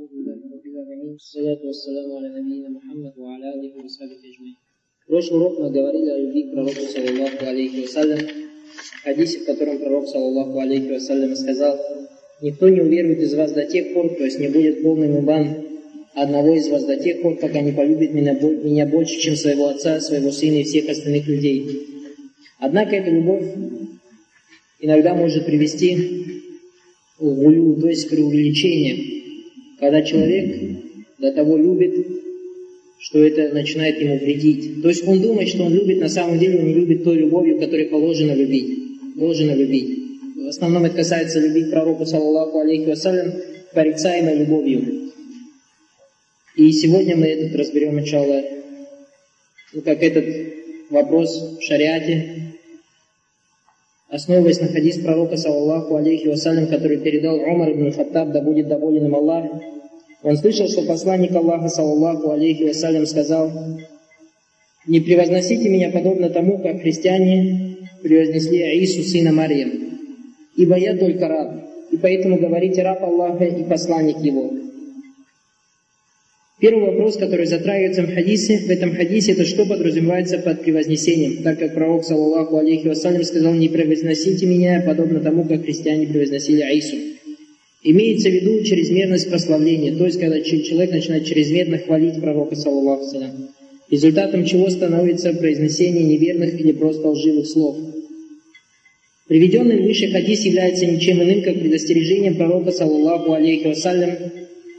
الحمد لله رب العالمين والصلاة والسلام على نبينا Мухаммад وعلى آله وصحبه أجمعين. В прошлый урок мы говорили о любви к пророку, саллаллаху алейхи вассалям, хадисе, в котором пророк, саллаллаху алейхи вассалям, сказал, «Никто не уверует из вас до тех пор, то есть не будет полным иман одного из вас до тех пор, пока не полюбит меня, меня больше, чем своего отца, своего сына и всех остальных людей». Однако эта любовь иногда может привести в гулю, то есть преувеличение, когда человек до того любит, что это начинает ему вредить. То есть он думает, что он любит, на самом деле он не любит той любовью, которой положено любить. Положено любить. В основном это касается любить пророку, саллаллаху алейхи вассалям, порицаемой любовью. И сегодня мы этот разберем, начало, ну, как этот вопрос в шариате, основываясь на хадис пророка, саллаллаху алейхи вассалям, который передал Умар ибн Хаттаб, да будет доволен им Аллах, он слышал, что посланник Аллаха, саллаллаху алейхи вассалям, сказал, «Не превозносите меня подобно тому, как христиане превознесли Аису, сына Марьям, ибо я только раб, и поэтому говорите раб Аллаха и посланник его». Первый вопрос, который затрагивается в хадисе, в этом хадисе, это что подразумевается под превознесением, так как пророк, саллаллаху алейхи вассалям, сказал, «Не превозносите меня, подобно тому, как христиане превозносили Аису». Имеется в виду чрезмерность прославления, то есть когда человек начинает чрезмерно хвалить пророка, саллаллаху салям, результатом чего становится произнесение неверных или просто лживых слов. Приведенный выше хадис является ничем иным, как предостережением пророка, саллаллаху алейхи вассалям,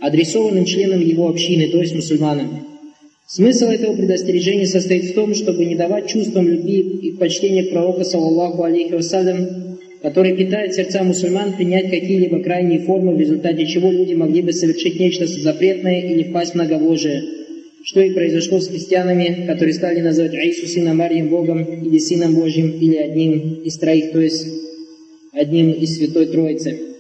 адресованным членам его общины, то есть мусульманам. Смысл этого предостережения состоит в том, чтобы не давать чувствам любви и почтения к пророку, саллаллаху алейхи вассалям, который питает сердца мусульман, принять какие-либо крайние формы, в результате чего люди могли бы совершить нечто запретное или впасть в многобожие, что и произошло с христианами, которые стали называть Аису сына Марьям Богом или Сыном Божьим, или одним из троих, то есть одним из Святой Троицы.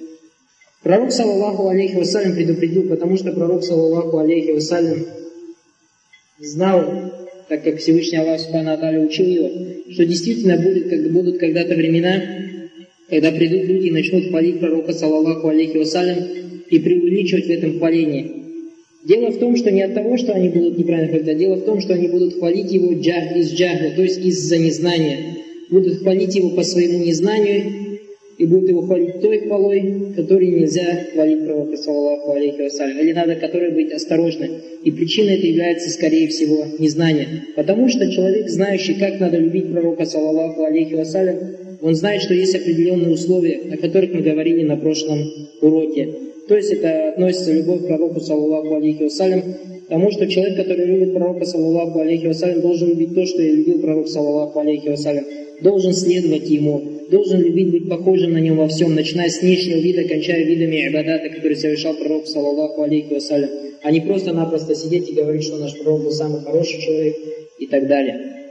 Пророк, саллаллаху алейхи вассалям, предупредил, потому что пророк, саллаллаху алейхи вассалям, знал, так как Всевышний Аллах Субхану учил его, что действительно будет, как будут когда-то времена, когда придут люди и начнут хвалить пророка, саллаллаху алейхи вассалям, и преувеличивать в этом хвалении. Дело в том, что не от того, что они будут неправильно хвалить, а дело в том, что они будут хвалить его джах, из джахла, то есть из-за незнания. Будут хвалить его по своему незнанию и будут его хвалить той хвалой, которой нельзя хвалить пророка, саллаллаху алейхи вассалям, или надо которой быть осторожны. И причиной это является, скорее всего, незнание. Потому что человек, знающий, как надо любить пророка, саллаллаху алейхи вассалям, он знает, что есть определенные условия, о которых мы говорили на прошлом уроке. То есть это относится любовь к пророку, саллаллаху алейхи вассалям, тому, что человек, который любит пророка, саллаллаху алейхи вассалям, должен любить то, что и любил пророк, саллаллаху алейхи вассалям, должен следовать ему, должен любить быть похожим на него во всем, начиная с внешнего вида, кончая видами ибадата, которые совершал пророк, саллаллаху алейхи вассалям, а не просто-напросто сидеть и говорить, что наш пророк был самый хороший человек и так далее.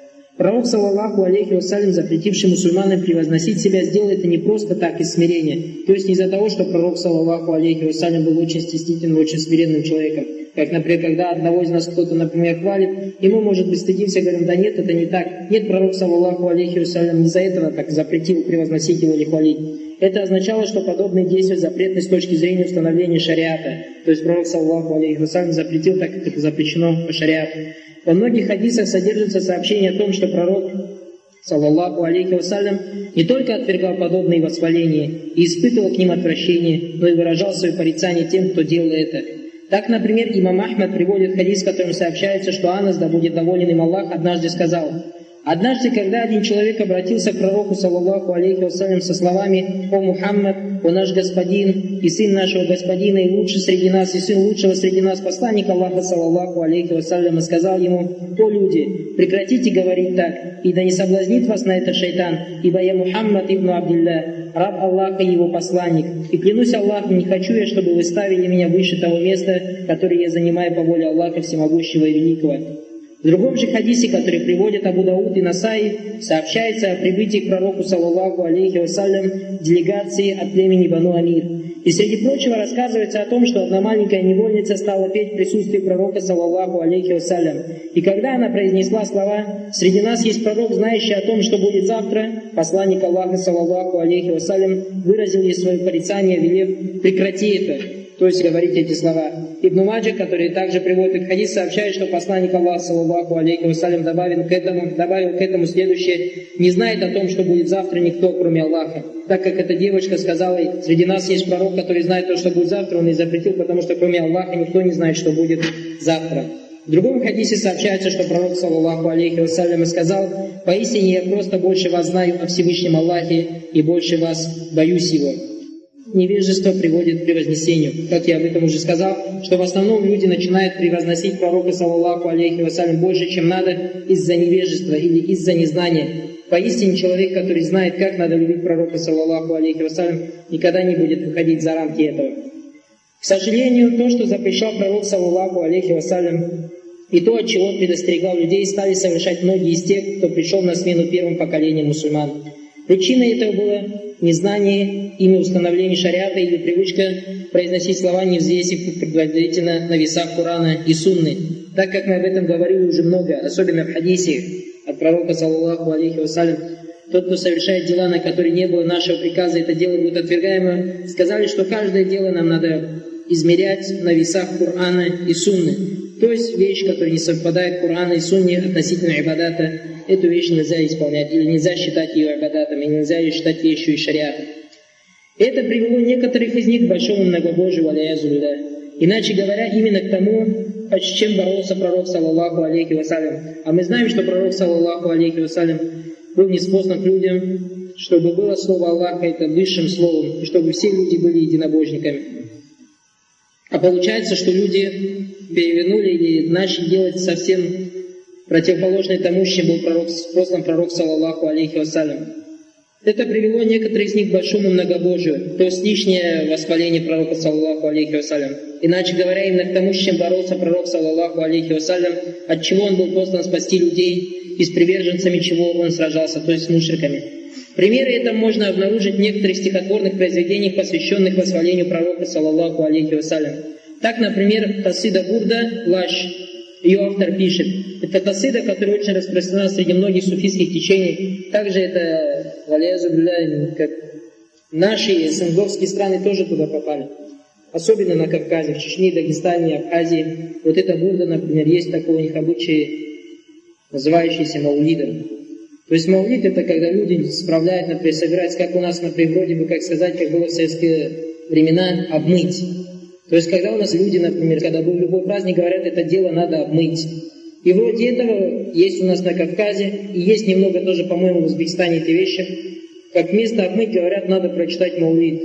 Пророк, саллаллаху алейхи вассалям, запретивший мусульманам превозносить себя, сделал это не просто так из смирения. То есть не из-за того, что пророк, саллаллаху алейхи вассалям, был очень стеснительным, очень смиренным человеком. Как, например, когда одного из нас кто-то, например, хвалит, и мы, может быть, стыдимся, говорим, да нет, это не так. Нет, пророк, саллаллаху алейхи вассалям, не за этого так запретил превозносить его или хвалить. Это означало, что подобные действия запретны с точки зрения установления шариата. То есть пророк, саллаллаху алейхи вассалям, запретил, так как это запрещено по шариату. Во многих хадисах содержится сообщение о том, что пророк, саллаллаху алейхи вассалям, не только отвергал подобные восхваления и испытывал к ним отвращение, но и выражал свое порицание тем, кто делал это. Так, например, имам Ахмад приводит хадис, в котором сообщается, что Анас, да будет доволен им Аллах, однажды сказал, Однажды, когда один человек обратился к пророку, саллаллаху алейхи вассалям, со словами «О Мухаммад, о наш господин, и сын нашего господина, и лучший среди нас, и сын лучшего среди нас, посланник Аллаха, саллаллаху алейхи вассалям, и сказал ему «О люди, прекратите говорить так, и да не соблазнит вас на это шайтан, ибо я Мухаммад ибн Абдилля, раб Аллаха и его посланник, и клянусь Аллахом, не хочу я, чтобы вы ставили меня выше того места, которое я занимаю по воле Аллаха Всемогущего и Великого». В другом же хадисе, который приводит Абу Дауд и Насаи, сообщается о прибытии к пророку, саллаллаху алейхи вассалям, делегации от племени Бану Амир. И среди прочего рассказывается о том, что одна маленькая невольница стала петь в присутствии пророка, саллаллаху алейхи вассалям. И когда она произнесла слова «Среди нас есть пророк, знающий о том, что будет завтра», посланник Аллаха, саллаллаху алейхи вассалям, выразил ей свое порицание, велев «Прекрати это». То есть говорить эти слова. Ибн Маджи, который также приводит этот хадис, сообщает, что посланник Аллаха, саллаху алейхи вассалям, добавил к, этому, добавил к этому следующее, не знает о том, что будет завтра никто, кроме Аллаха. Так как эта девочка сказала, среди нас есть пророк, который знает то, что будет завтра, он и запретил, потому что кроме Аллаха никто не знает, что будет завтра. В другом хадисе сообщается, что пророк, саллаху алейхи вассалям, сказал, «Поистине я просто больше вас знаю о Всевышнем Аллахе и больше вас боюсь Его» невежество приводит к превознесению. Как я об этом уже сказал, что в основном люди начинают превозносить пророка, саллаллаху алейхи вассалям, больше, чем надо из-за невежества или из-за незнания. Поистине человек, который знает, как надо любить пророка, саллаллаху алейхи вассалям, никогда не будет выходить за рамки этого. К сожалению, то, что запрещал пророк, саллаллаху алейхи вассалям, и то, от чего он предостерегал людей, стали совершать многие из тех, кто пришел на смену первым поколениям мусульман. Причиной этого было незнание ими установления шариата или привычка произносить слова, не взвесив предварительно на весах Корана и Сунны. Так как мы об этом говорили уже много, особенно в хадисе от пророка, саллаллаху алейхи вассалям, тот, кто совершает дела, на которые не было нашего приказа, это дело будет отвергаемо, сказали, что каждое дело нам надо измерять на весах Корана и Сунны. То есть вещь, которая не совпадает Корана и Сунне относительно ибадата, эту вещь нельзя исполнять, или нельзя считать ее ибадатом, и нельзя ее считать вещью и шариатом. Это привело некоторых из них к большому многобожию, аляязулля. Иначе говоря, именно к тому, с чем боролся пророк, саллаллаху алейхи вассалям. А мы знаем, что пророк, саллаллаху алейхи вассалям, был неспослан к людям, чтобы было слово Аллаха это высшим словом, и чтобы все люди были единобожниками. А получается, что люди перевернули или начали делать совсем противоположное тому, чем был пророк, послан пророк, саллаллаху алейхи вассалям. Это привело некоторых из них к большому многобожию, то есть лишнее восхваление пророка, саллаллаху алейхи вассалям. Иначе говоря, именно к тому, с чем боролся пророк, саллаллаху алейхи вассалям, от чего он был послан спасти людей, и с приверженцами чего он сражался, то есть с мушриками. Примеры этого можно обнаружить в некоторых стихотворных произведениях, посвященных восхвалению пророка, саллаллаху алейхи вассалям. Так, например, Тасида Бурда, Лаш, ее автор пишет, это Тасида, которая очень распространена среди многих суфийских течений. Также это, как наши СНГовские страны тоже туда попали. Особенно на Кавказе, в Чечне, Дагестане, Абхазии. Вот эта бурда, например, есть такой у них обычай, называющийся маулидом. То есть маулид это когда люди справляют, например, собираются, как у нас, например, вроде бы, как сказать, как было в советские времена, обмыть. То есть, когда у нас люди, например, когда был любой праздник, говорят, это дело надо обмыть. И вроде этого есть у нас на Кавказе, и есть немного тоже, по-моему, в Узбекистане эти вещи. Как вместо обмыть, говорят, надо прочитать маулид.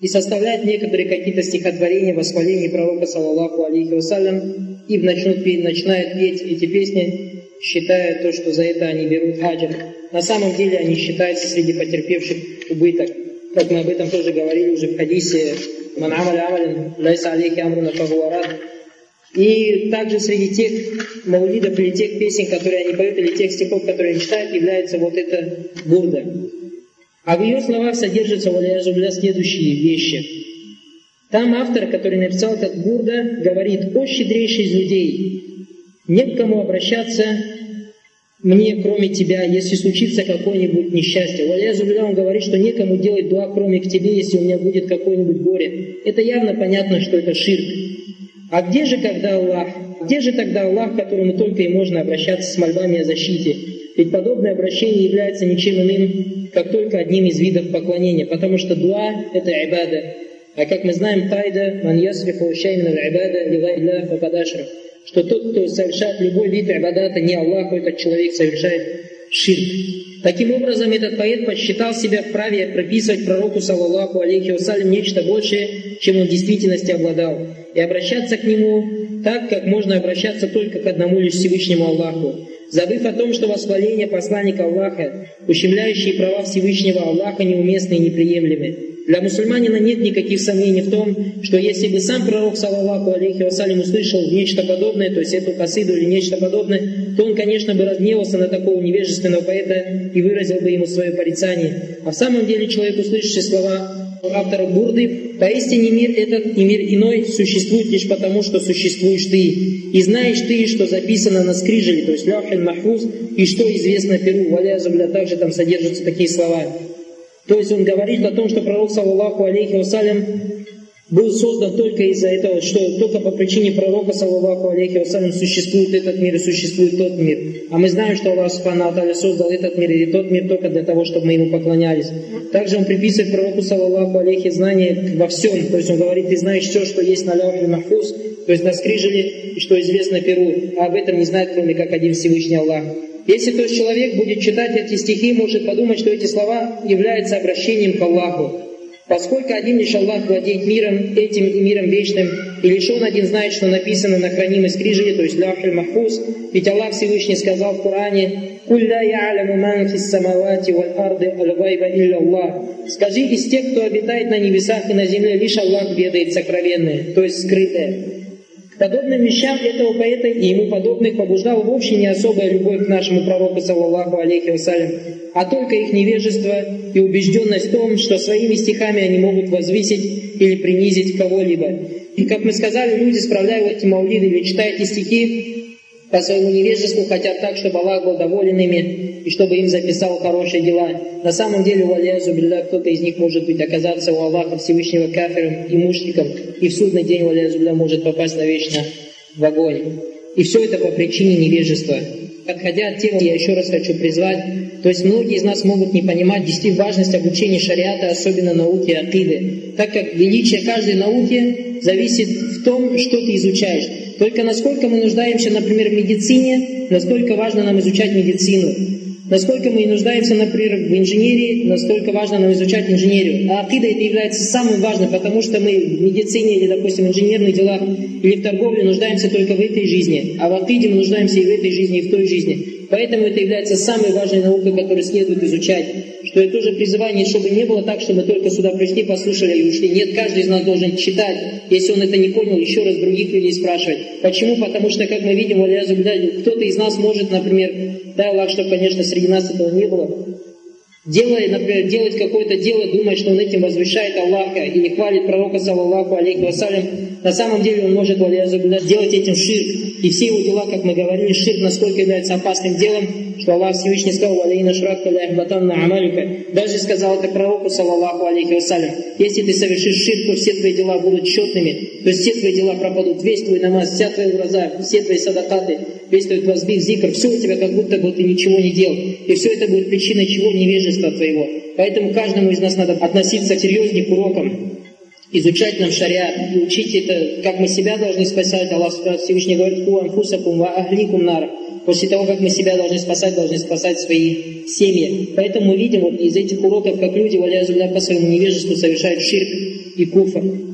И составляют некоторые какие-то стихотворения, восхваления пророка, саллаллаху алейхи вассалям, и начнут, начинают петь эти песни, считая то, что за это они берут хаджар. На самом деле они считаются среди потерпевших убыток. Как мы об этом тоже говорили уже в хадисе «Ман амаля амалин лайса алейхи амруна фагуарад». И также среди тех маулидов или тех песен, которые они поют, или тех стихов, которые они читают, является вот эта бурда. А в ее словах содержатся, валяязубля, следующие вещи. Там автор, который написал этот бурда, говорит, «О щедрейший из людей, не к кому обращаться мне, кроме тебя, если случится какое-нибудь несчастье. Валяязубля, он говорит, что некому делать дуа, кроме к тебе, если у меня будет какое-нибудь горе. Это явно понятно, что это ширк. А где же когда Аллах? Где же тогда Аллах, к которому только и можно обращаться с мольбами о защите? Ведь подобное обращение является ничем иным, как только одним из видов поклонения, потому что дуа – это ибада. А как мы знаем, тайда «Ман ясрифу шаймин аль-ибада лила факадашра» что тот, кто совершает любой вид ибадата не Аллаху, этот человек совершает ширк. Таким образом, этот поэт посчитал себя вправе прописывать пророку, саллаллаху алейхи вассалям, нечто большее, чем он в действительности обладал, и обращаться к нему так, как можно обращаться только к одному лишь Всевышнему Аллаху, забыв о том, что восхваление посланника Аллаха, ущемляющие права Всевышнего Аллаха, неуместны и неприемлемы. Для мусульманина нет никаких сомнений в том, что если бы сам пророк, саллаллаху алейхи вассалям, услышал нечто подобное, то есть эту касиду или нечто подобное, то он, конечно, бы разгневался на такого невежественного поэта и выразил бы ему свое порицание. А в самом деле человек, услышавший слова автора Бурды, поистине мир этот и мир иной существует лишь потому, что существуешь ты. И знаешь ты, что записано на скрижеле, то есть ляхаль махфуз, и что известно Перу, валя зубля, также там содержатся такие слова. То есть он говорит о том, что пророк, саллаллаху алейхи вассалям, был создан только из-за этого, что только по причине пророка, саллаху алейхи вассалям, существует этот мир и существует тот мир. А мы знаем, что Аллах Субхану создал этот мир и тот мир только для того, чтобы мы ему поклонялись. Также он приписывает пророку, саллаху алейхи, знания во всем. То есть он говорит, ты знаешь все, что есть на ляхе махфуз, то есть на скрижеле, что известно Перу, а об этом не знает, кроме как один Всевышний Аллах. Если то есть человек будет читать эти стихи, может подумать, что эти слова являются обращением к Аллаху. Поскольку один лишь Аллах владеет миром, этим и миром вечным, и лишь Он один знает, что написано на хранимой скрижели, то есть ляхль махфуз, ведь Аллах Всевышний сказал в Коране, Скажи из тех, кто обитает на небесах и на земле, лишь Аллах ведает сокровенное, то есть скрытое. Подобным вещам этого поэта и ему подобных побуждал вовсе не особая любовь к нашему пророку, саллаллаху алейхи вассалям, а только их невежество и убежденность в том, что своими стихами они могут возвысить или принизить кого-либо. И, как мы сказали, люди, справляя эти маулиды или читая эти стихи, по своему невежеству хотят так, чтобы Аллах был доволен ими и чтобы им записал хорошие дела. На самом деле, валязу билля, кто-то из них может быть оказаться у Аллаха Всевышнего кафиром и мушриком, и в судный день, валязу билля, может попасть навечно в огонь. И все это по причине невежества. Отходя от темы, я еще раз хочу призвать, то есть многие из нас могут не понимать действительно важность обучения шариата, особенно науки акиды, так как величие каждой науки зависит в том, что ты изучаешь. Только насколько мы нуждаемся, например, в медицине, настолько важно нам изучать медицину. Насколько мы нуждаемся, например, в инженерии, настолько важно нам изучать инженерию. А акида это является самым важным, потому что мы в медицине или, допустим, в инженерных делах или в торговле нуждаемся только в этой жизни. А в акиде мы нуждаемся и в этой жизни, и в той жизни. Поэтому это является самой важной наукой, которую следует изучать. Что это тоже призывание, чтобы не было так, что мы только сюда пришли, послушали и ушли. Нет, каждый из нас должен читать. Если он это не понял, еще раз других людей спрашивать. Почему? Потому что, как мы видим, кто-то из нас может, например, дай Аллах, чтобы, конечно, среди нас этого не было, делая, например, делать какое-то дело, думая, что он этим возвышает Аллаха или хвалит пророка, саллаллаху алейхи вассалям, на самом деле он может, делать этим ширк. И все его дела, как мы говорили, ширк насколько является опасным делом, что Аллах Всевышний сказал, «Валейна шракта ляхбатанна амалика». Даже сказал это пророку, саллаллаху алейхи вассалям. Если ты совершишь ширк, то все твои дела будут четными, то есть все твои дела пропадут, весь твой намаз, вся твоя глаза, все твои садакаты, весь твой твазбих, зикр, все у тебя как будто бы ты ничего не делал. И все это будет причиной чего? Невежества твоего. Поэтому каждому из нас надо относиться серьезнее к урокам, изучать нам шариат, учить это, как мы себя должны спасать. Аллах Всевышний говорит, «Ку анфусакум ва ахликум нар». После того, как мы себя должны спасать, должны спасать свои семьи. Поэтому мы видим вот из этих уроков, как люди, валяя по своему невежеству, совершают ширк и куфр.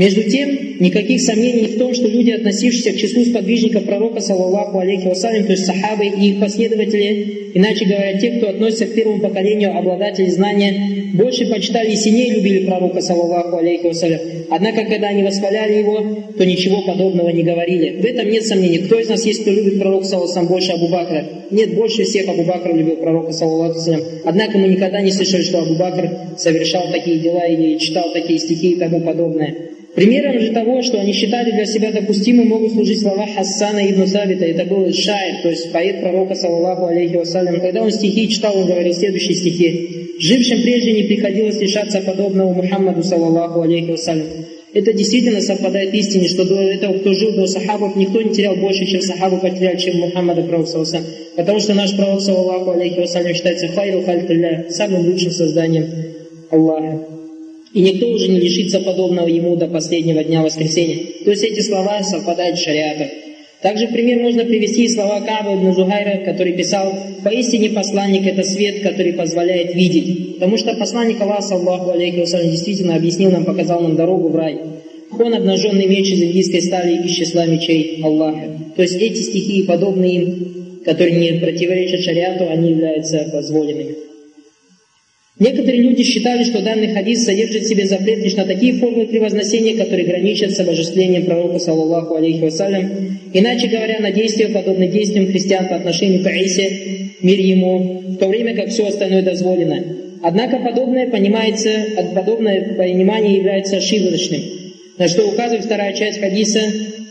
Между тем, никаких сомнений в том, что люди, относившиеся к числу сподвижников пророка, саллаллаху алейхи вассалям, то есть сахабы и их последователи, иначе говоря, те, кто относится к первому поколению обладателей знания, больше почитали и сильнее любили пророка, саллаллаху алейхи вассалям. Однако, когда они восхваляли его, то ничего подобного не говорили. В этом нет сомнений. Кто из нас есть, кто любит пророка, саллаллаху больше Абу Бакра? Нет, больше всех Абу Бакр любил пророка, саллаллаху алейхи Однако мы никогда не слышали, что Абу Бакр совершал такие дела или читал такие стихи и тому подобное. Примером же того, что они считали для себя допустимым, могут служить слова Хассана ибн Сабита. Это был шайр, то есть поэт пророка, саллаху алейхи вассалям. Когда он стихи читал, он говорил следующие стихи. «Жившим прежде не приходилось лишаться подобного Мухаммаду, саллаху алейхи вассалям». Это действительно совпадает истине, что до этого, кто жил до сахабов, никто не терял больше, чем сахабы потеряли, чем Мухаммада пророк, Потому что наш пророк, саллаху алейхи вассалям, считается хайру халькалля, самым лучшим созданием Аллаха. И никто уже не лишится подобного ему до последнего дня воскресения. То есть эти слова совпадают с шариатом. Также пример можно привести слова Каба ибн Зухайра, который писал, «Поистине посланник – это свет, который позволяет видеть». Потому что посланник Аллаха, саллаху алейхи вассалям, действительно объяснил нам, показал нам дорогу в рай. Он обнаженный меч из индийской стали из числа мечей Аллаха. То есть эти стихи и подобные им, которые не противоречат шариату, они являются позволенными. Некоторые люди считали, что данный хадис содержит в себе запрет лишь на такие формы превозносения, которые граничат с обожествлением пророка, саллаллаху алейхи вассалям, иначе говоря, на действия, подобные действиям христиан по отношению к Аисе, мир ему, в то время как все остальное дозволено. Однако подобное понимается, подобное понимание является ошибочным, на что указывает вторая часть хадиса,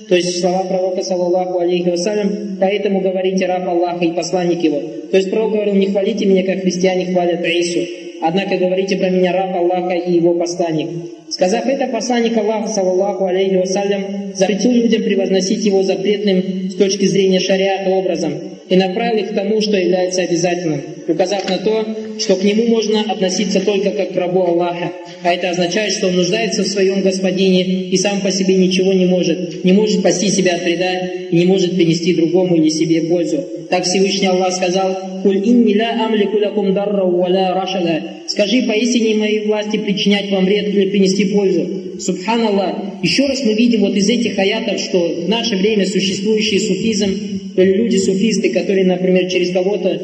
то есть слова пророка, саллаллаху алейхи вассалям, поэтому говорите раб Аллаха и посланник его. То есть пророк говорил, не хвалите меня, как христиане хвалят Аису. Однако говорите про меня раб Аллаха и его посланник. Сказав это, посланник Аллаха, саллаллаху алейхи вассалям, запретил людям превозносить его запретным с точки зрения шариата образом и направил их к тому, что является обязательным, указав на то, что к нему можно относиться только как к рабу Аллаха, а это означает, что он нуждается в своем господине и сам по себе ничего не может, не может спасти себя от вреда и не может принести другому или себе пользу. Так Всевышний Аллах сказал, «Куль инни ла амлику лакум дарра валя рашада». Скажи, поистине моей власти причинять вам вред или принести пользу. Субханаллах. Еще раз мы видим вот из этих аятов, что в наше время существующий суфизм, или люди-суфисты, которые, например, через кого-то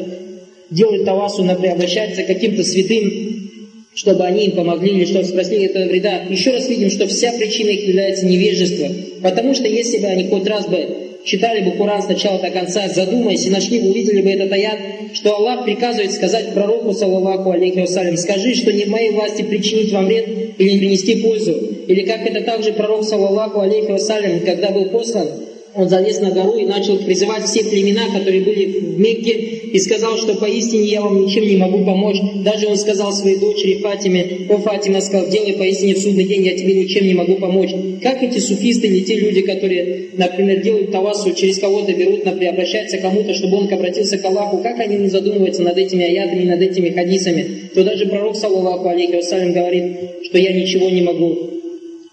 делают тавасу, например, обращаются к каким-то святым, чтобы они им помогли или чтобы спасли это вреда. Еще раз видим, что вся причина их является невежество. Потому что если бы они хоть раз бы читали бы Коран с начала до конца, задумаясь и нашли бы, увидели бы этот аят, что Аллах приказывает сказать пророку, саллаллаху алейхи вассалям, скажи, что не в моей власти причинить вам вред или принести пользу. Или как это также пророк, саллаллаху алейхи вассалям, когда был послан, он залез на гору и начал призывать все племена, которые были в Мекке, и сказал, что поистине я вам ничем не могу помочь. Даже он сказал своей дочери Фатиме, о Фатима, сказал, делай поистине в судный день, я тебе ничем не могу помочь. Как эти суфисты или те люди, которые, например, делают тавасу, через кого-то берут, например, обращаются к кому-то, чтобы он обратился к Аллаху, как они не задумываются над этими аятами, над этими хадисами, то даже пророк, саллаху алейхи вассалям, говорит, что я ничего не могу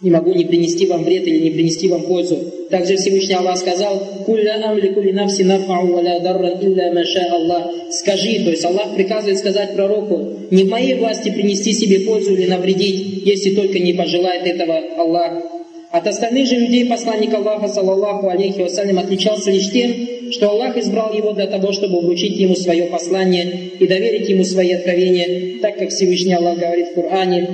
не могу не принести вам вред или не принести вам пользу. Также Всевышний Аллах сказал, «Кулля амлику ли нафси нафау валя дарран илля маша Аллах». Скажи, то есть Аллах приказывает сказать пророку, не в моей власти принести себе пользу или навредить, если только не пожелает этого Аллах. От остальных же людей посланник Аллаха, саллаллаху алейхи вассалям, отличался лишь тем, что Аллах избрал его для того, чтобы вручить ему свое послание и доверить ему свои откровения, так как Всевышний Аллах говорит в Коране,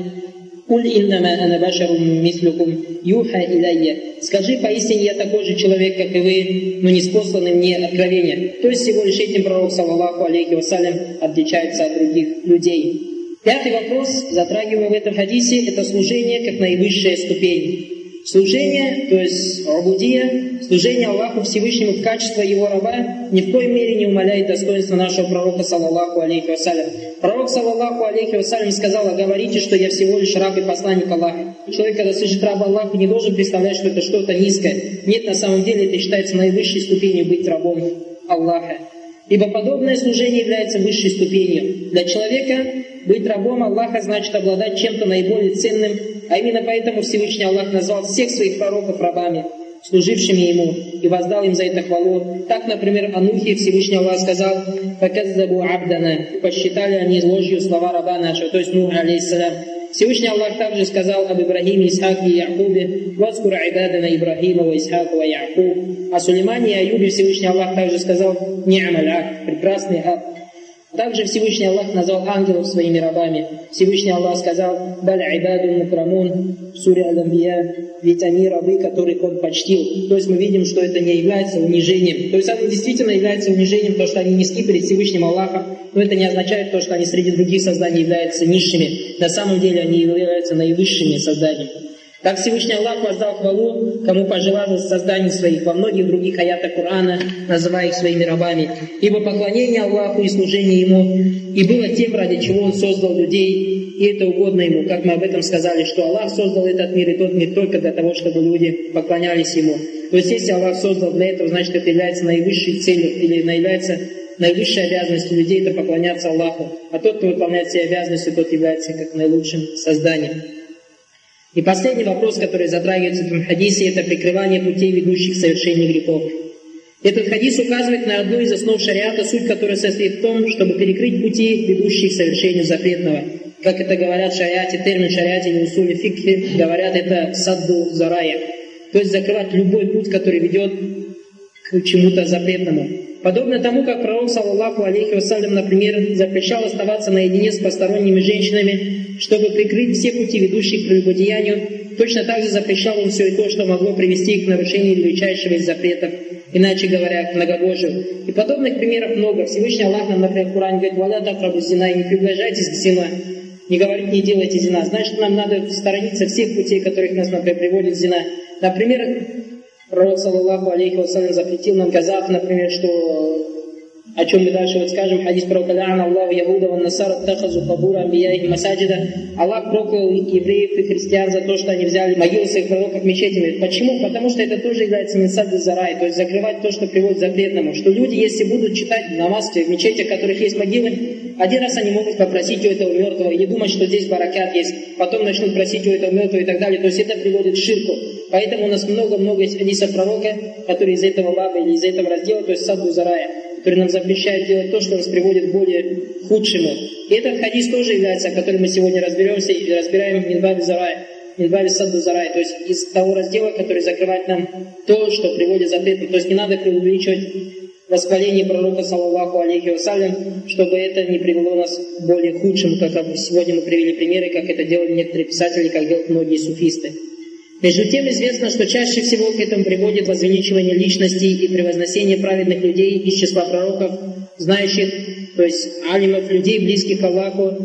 «Куль иннама ана башарум мислюкум юха иляйя». Скажи, поистине я такой же человек, как и вы, но не спосланы мне откровения. То есть всего лишь этим пророк, саллаллаху алейхи вассалям, отличается от других людей. Пятый вопрос, затрагиваемый в этом хадисе, это служение как наивысшая ступень. Служение, то есть абудия, служение Аллаху Всевышнему в качестве его раба ни в коей мере не умаляет достоинства нашего пророка, саллаллаху алейхи вассалям. Пророк, саллаллаху алейхи вассалям, сказал, а говорите, что я всего лишь раб и посланник Аллаха. Человек, когда слышит раба Аллаха, не должен представлять, что это что-то низкое. Нет, на самом деле это считается наивысшей ступенью быть рабом Аллаха. Ибо подобное служение является высшей ступенью. Для человека быть рабом Аллаха значит обладать чем-то наиболее ценным, а именно поэтому Всевышний Аллах назвал всех своих пророков рабами, служившими Ему, и воздал им за это хвалу. Так, например, Анухи Всевышний Аллах сказал, «Факаззабу абдана» посчитали они ложью слова раба нашего, то есть Нух, алейхиссалям. Всевышний Аллах также сказал об Ибрахиме, Исхаке и Якубе, «Васкур айбадана Ибрахима ва Исхака ва Якуб». О Сулеймане и Аюбе Всевышний Аллах также сказал, «Ни'маль ак», прекрасный ак. Также Всевышний Аллах назвал ангелов своими рабами. Всевышний Аллах сказал, «Баль айбаду мукрамун» суре Ал-Амбия, ведь они рабы, которых он почтил. То есть мы видим, что это не является унижением. То есть это действительно является унижением, то, что они низки перед Всевышним Аллахом, но это не означает то, что они среди других созданий являются низшими. На самом деле они являются наивысшими созданиями. Так Всевышний Аллах воздал хвалу, кому пожелал из созданий своих во многих других аятах Корана, называя их своими рабами. Ибо поклонение Аллаху и служение Ему и было тем, ради чего Он создал людей, и это угодно Ему, как мы об этом сказали, что Аллах создал этот мир и тот мир только для того, чтобы люди поклонялись Ему. То есть, если Аллах создал для этого, значит, это является наивысшей целью или является наивысшей обязанностью людей это поклоняться Аллаху. А тот, кто выполняет все обязанности, тот является как наилучшим созданием. И последний вопрос, который затрагивается в этом хадисе, это прикрывание путей, ведущих к совершению грехов. Этот хадис указывает на одну из основ шариата, суть которой состоит в том, чтобы перекрыть пути, ведущие к совершению запретного. Как это говорят в шариате, термин шариате или усули фикхи, говорят это садду зарая. То есть закрывать любой путь, который ведет к чему-то запретному. Подобно тому, как пророк, саллаллаху алейхи вассалям, например, запрещал оставаться наедине с посторонними женщинами, чтобы прикрыть все пути, ведущие к прелюбодеянию, точно так же запрещал он все и то, что могло привести к нарушению величайшего из запретов, иначе говоря, к многобожию. И подобных примеров много. Всевышний Аллах нам, например, в Коране говорит, «Валя так зина» и не приближайтесь к зина. Не говорит, не делайте зина. Значит, нам надо сторониться всех путей, которых нас, например, приводит зина. Например, Пророк, саллаллаху алейхи вассалям, запретил нам казав, например, что о чем мы дальше вот скажем, хадис про Каляна Аллаху Яхуда ван Насара тахазу кабура амбияихи масаджида. Аллах проклял евреев и христиан за то, что они взяли могилы своих пророков мечетями. Почему? Потому что это тоже является минсад зарай, то есть закрывать то, что приводит к запретному. Что люди, если будут читать намаз в мечети, в которых есть могилы, один раз они могут попросить у этого мертвого и думать, что здесь баракят есть. Потом начнут просить у этого мертвого и так далее. То есть это приводит к ширку. Поэтому у нас много-много хадисов пророка, которые из этого баба или из этого раздела, то есть саду зарая который нам запрещает делать то, что нас приводит к более худшему. И этот хадис тоже является, который мы сегодня разберемся и разбираем Минбаби Зарай, Минбаби Садду Зарай, то есть из того раздела, который закрывает нам то, что приводит к запрету. То есть не надо преувеличивать восхваление пророка, саллаллаху алейхи вассалям, чтобы это не привело нас к более худшему, как сегодня мы привели примеры, как это делали некоторые писатели, как делают многие суфисты. Между тем известно, что чаще всего к этому приводит возвеличивание личностей и превозносение праведных людей из числа пророков, знающих, то есть алимов, людей, близких к Аллаху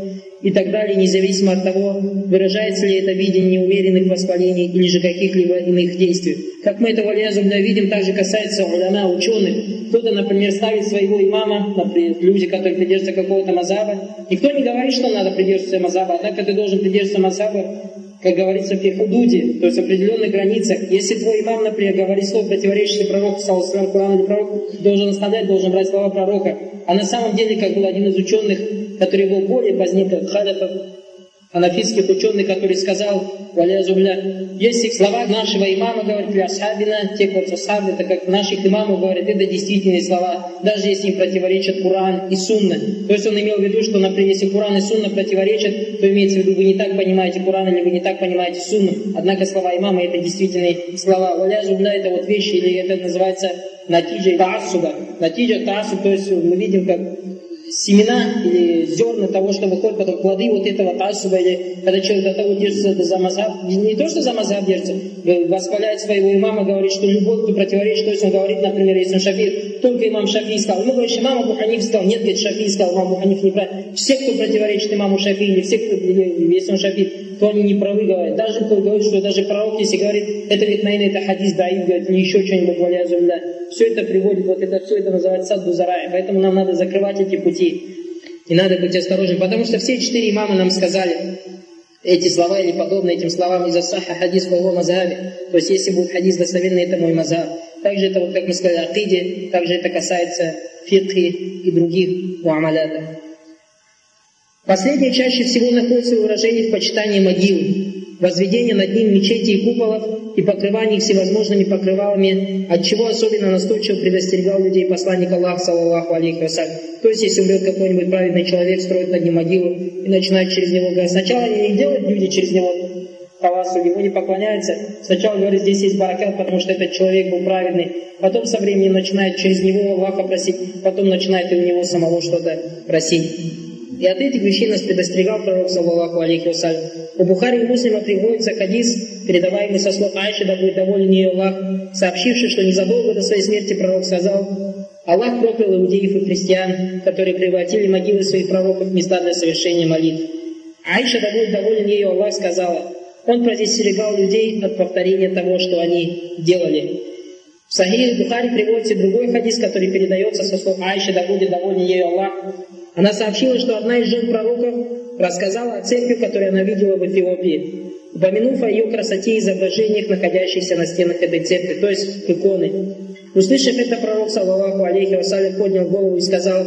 и так далее, независимо от того, выражается ли это видение неумеренных восхвалений или же каких-либо иных действий. Как мы это валязубно видим, также касается уляма, ученых. Кто-то, например, ставит своего имама, например, люди, которые придерживаются какого-то мазаба. Никто не говорит, что надо придерживаться мазаба, однако ты должен придерживаться мазаба как говорится в Фихудуде, то есть определенных границах. Если твой имам, например, говорит слово, противоречащее пророку, саллаху Коран или пророк, должен оставлять, должен брать слова пророка. А на самом деле, как был один из ученых, который был более позднее, как Хадафов, анафитских ученых, который сказал, если слова нашего имама, говорит, для асхабина, те, кто асхабы, это как наших имамов говорят, это действительные слова, даже если им противоречат Куран и Сунна. То есть он имел в виду, что, например, если Куран и Сунна противоречат, то имеется в виду, вы не так понимаете Куран или вы не так понимаете Сунну. Однако слова имама это действительные слова. Валязубля это вот вещи, или это называется натиджа таасуба. Натиджа таасуб, то есть мы видим, как семена или зерна того, что выходит, потом плоды вот этого тасуба, или когда человек до того держится за мазаб, не то, что за мазаб держится, восхваляет своего имама, говорит, что любой, кто противоречит, то есть он говорит, например, если он шафи, только имам шафи сказал, ему говорит, имам Абу Ханиф сказал, нет, говорит, шафи сказал, имам Абу Ханиф неправильно. Все, кто противоречит имаму шафи, или все, кто, если он шафи, то они не правы говорят. Даже кто говорит, что даже пророк, если говорит, это ведь, наверное, это хадис даид, говорит, или еще что-нибудь, валя все это приводит, вот это все это называется садду зарая. Поэтому нам надо закрывать эти пути. И надо быть осторожным, потому что все четыре имама нам сказали эти слова или подобные этим словам из Асаха хадис по мазабе. То есть, если будет хадис достоверный, это мой мазаб. Также это, вот как мы сказали, акиде, также это касается фитхи и других муамалятов. Последнее чаще всего находится в выражении в почитании могил возведение над ним мечети и куполов и покрывание их всевозможными покрывалами, от чего особенно настойчиво предостерегал людей посланник Аллаха, саллаллаху алейхи вассалям. То есть, если умрет какой-нибудь праведный человек, строит над ним могилу и начинает через него говорить. Сначала не делают люди через него таласу, ему не поклоняются. Сначала говорят, здесь есть баракат, потому что этот человек был праведный. Потом со временем начинает через него Аллаха просить, потом начинает и у него самого что-то просить. И от этих вещей нас предостерегал пророк, саллаллаху алейхи вассалям. У Бухари и Муслима приводится хадис, передаваемый со слов Айши, да будет доволен ее Аллах, сообщивший, что незадолго до своей смерти пророк сказал, Аллах проклял иудеев и христиан, которые превратили могилы своих пророков в места для совершения молитв. Айша, да будет доволен ее Аллах, сказала, он предостерегал людей от повторения того, что они делали. В Сахихе Бухари приводится другой хадис, который передается со слов Айши, да будет доволен ею Аллах, она сообщила, что одна из жен пророков рассказала о церкви, которую она видела в Эфиопии, упомянув о ее красоте и изображениях, находящихся на стенах этой церкви, то есть иконы. Услышав это, пророк, саллаху алейхи вассалям, поднял голову и сказал,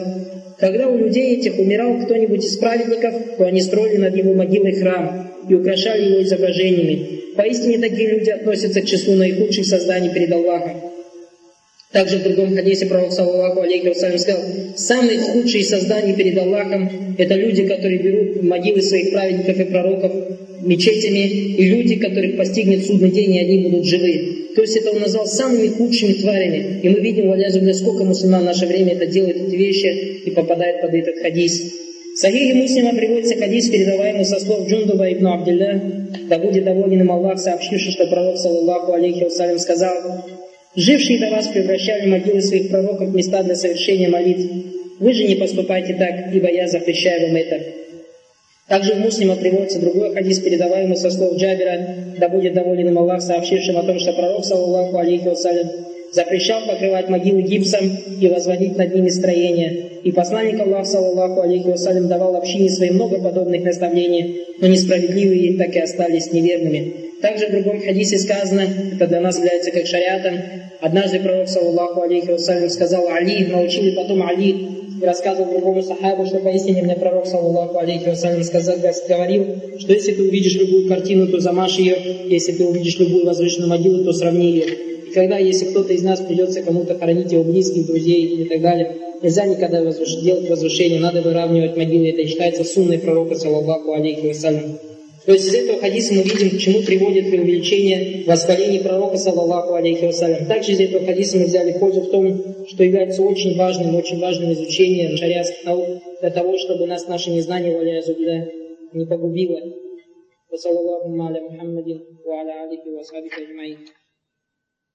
когда у людей этих умирал кто-нибудь из праведников, то они строили над его могилой храм и украшали его изображениями. Поистине такие люди относятся к числу наихудших созданий перед Аллахом. Также в другом хадисе пророк, саллаху алейхи вассалям, сказал, самые худшие создания перед Аллахом – это люди, которые берут могилы своих праведников и пророков мечетями, и люди, которых постигнет судный день, и они будут живы. То есть это он назвал самыми худшими тварями. И мы видим, валязу, сколько мусульман в наше время это делают, эти вещи, и попадают под этот хадис. В Сахихе Муслима приводится хадис, передаваемый со слов Джундуба ибн Абдилля, да будет доволен им Аллах, сообщивший, что пророк, саллаху алейхи вассалям, сказал, Жившие до вас превращали могилы своих пророков в места для совершения молитв. Вы же не поступайте так, ибо я запрещаю вам это. Также в Муслима приводится другой хадис, передаваемый со слов Джабера, да будет доволен им Аллах, сообщившим о том, что пророк, саллаху алейхи вассалям, запрещал покрывать могилы гипсом и возводить над ними строения. И посланник Аллаха, саллаллаху алейхи вассалям, давал общине своим много подобных наставлений, но несправедливые так и остались неверными. Также в другом хадисе сказано, это для нас является как шариатом, однажды пророк, саллаллаху алейхи вассалям, сказал Али, научили потом Али, и рассказывал другому сахабу, что поистине мне пророк, саллаллаху алейхи вассалям, сказал, говорил, что если ты увидишь любую картину, то замажь ее, если ты увидишь любую возвышенную могилу, то сравни ее. И когда, если кто-то из нас придется кому-то хоронить его близких, друзей и так далее, нельзя никогда возвыш... делать возвышение, надо выравнивать могилы. Это считается сунной пророка, саллаллаху алейхи вассалям. То есть из этого хадиса мы видим, к чему приводит преувеличение восхваления пророка, саллаллаху алейхи вассалям. Также из этого хадиса мы взяли пользу в том, что является очень важным, очень важным изучением шариатских наук для того, чтобы нас наше незнание, валя не погубило. وصلى الله على محمد وعلى آله وصحبه أجمعين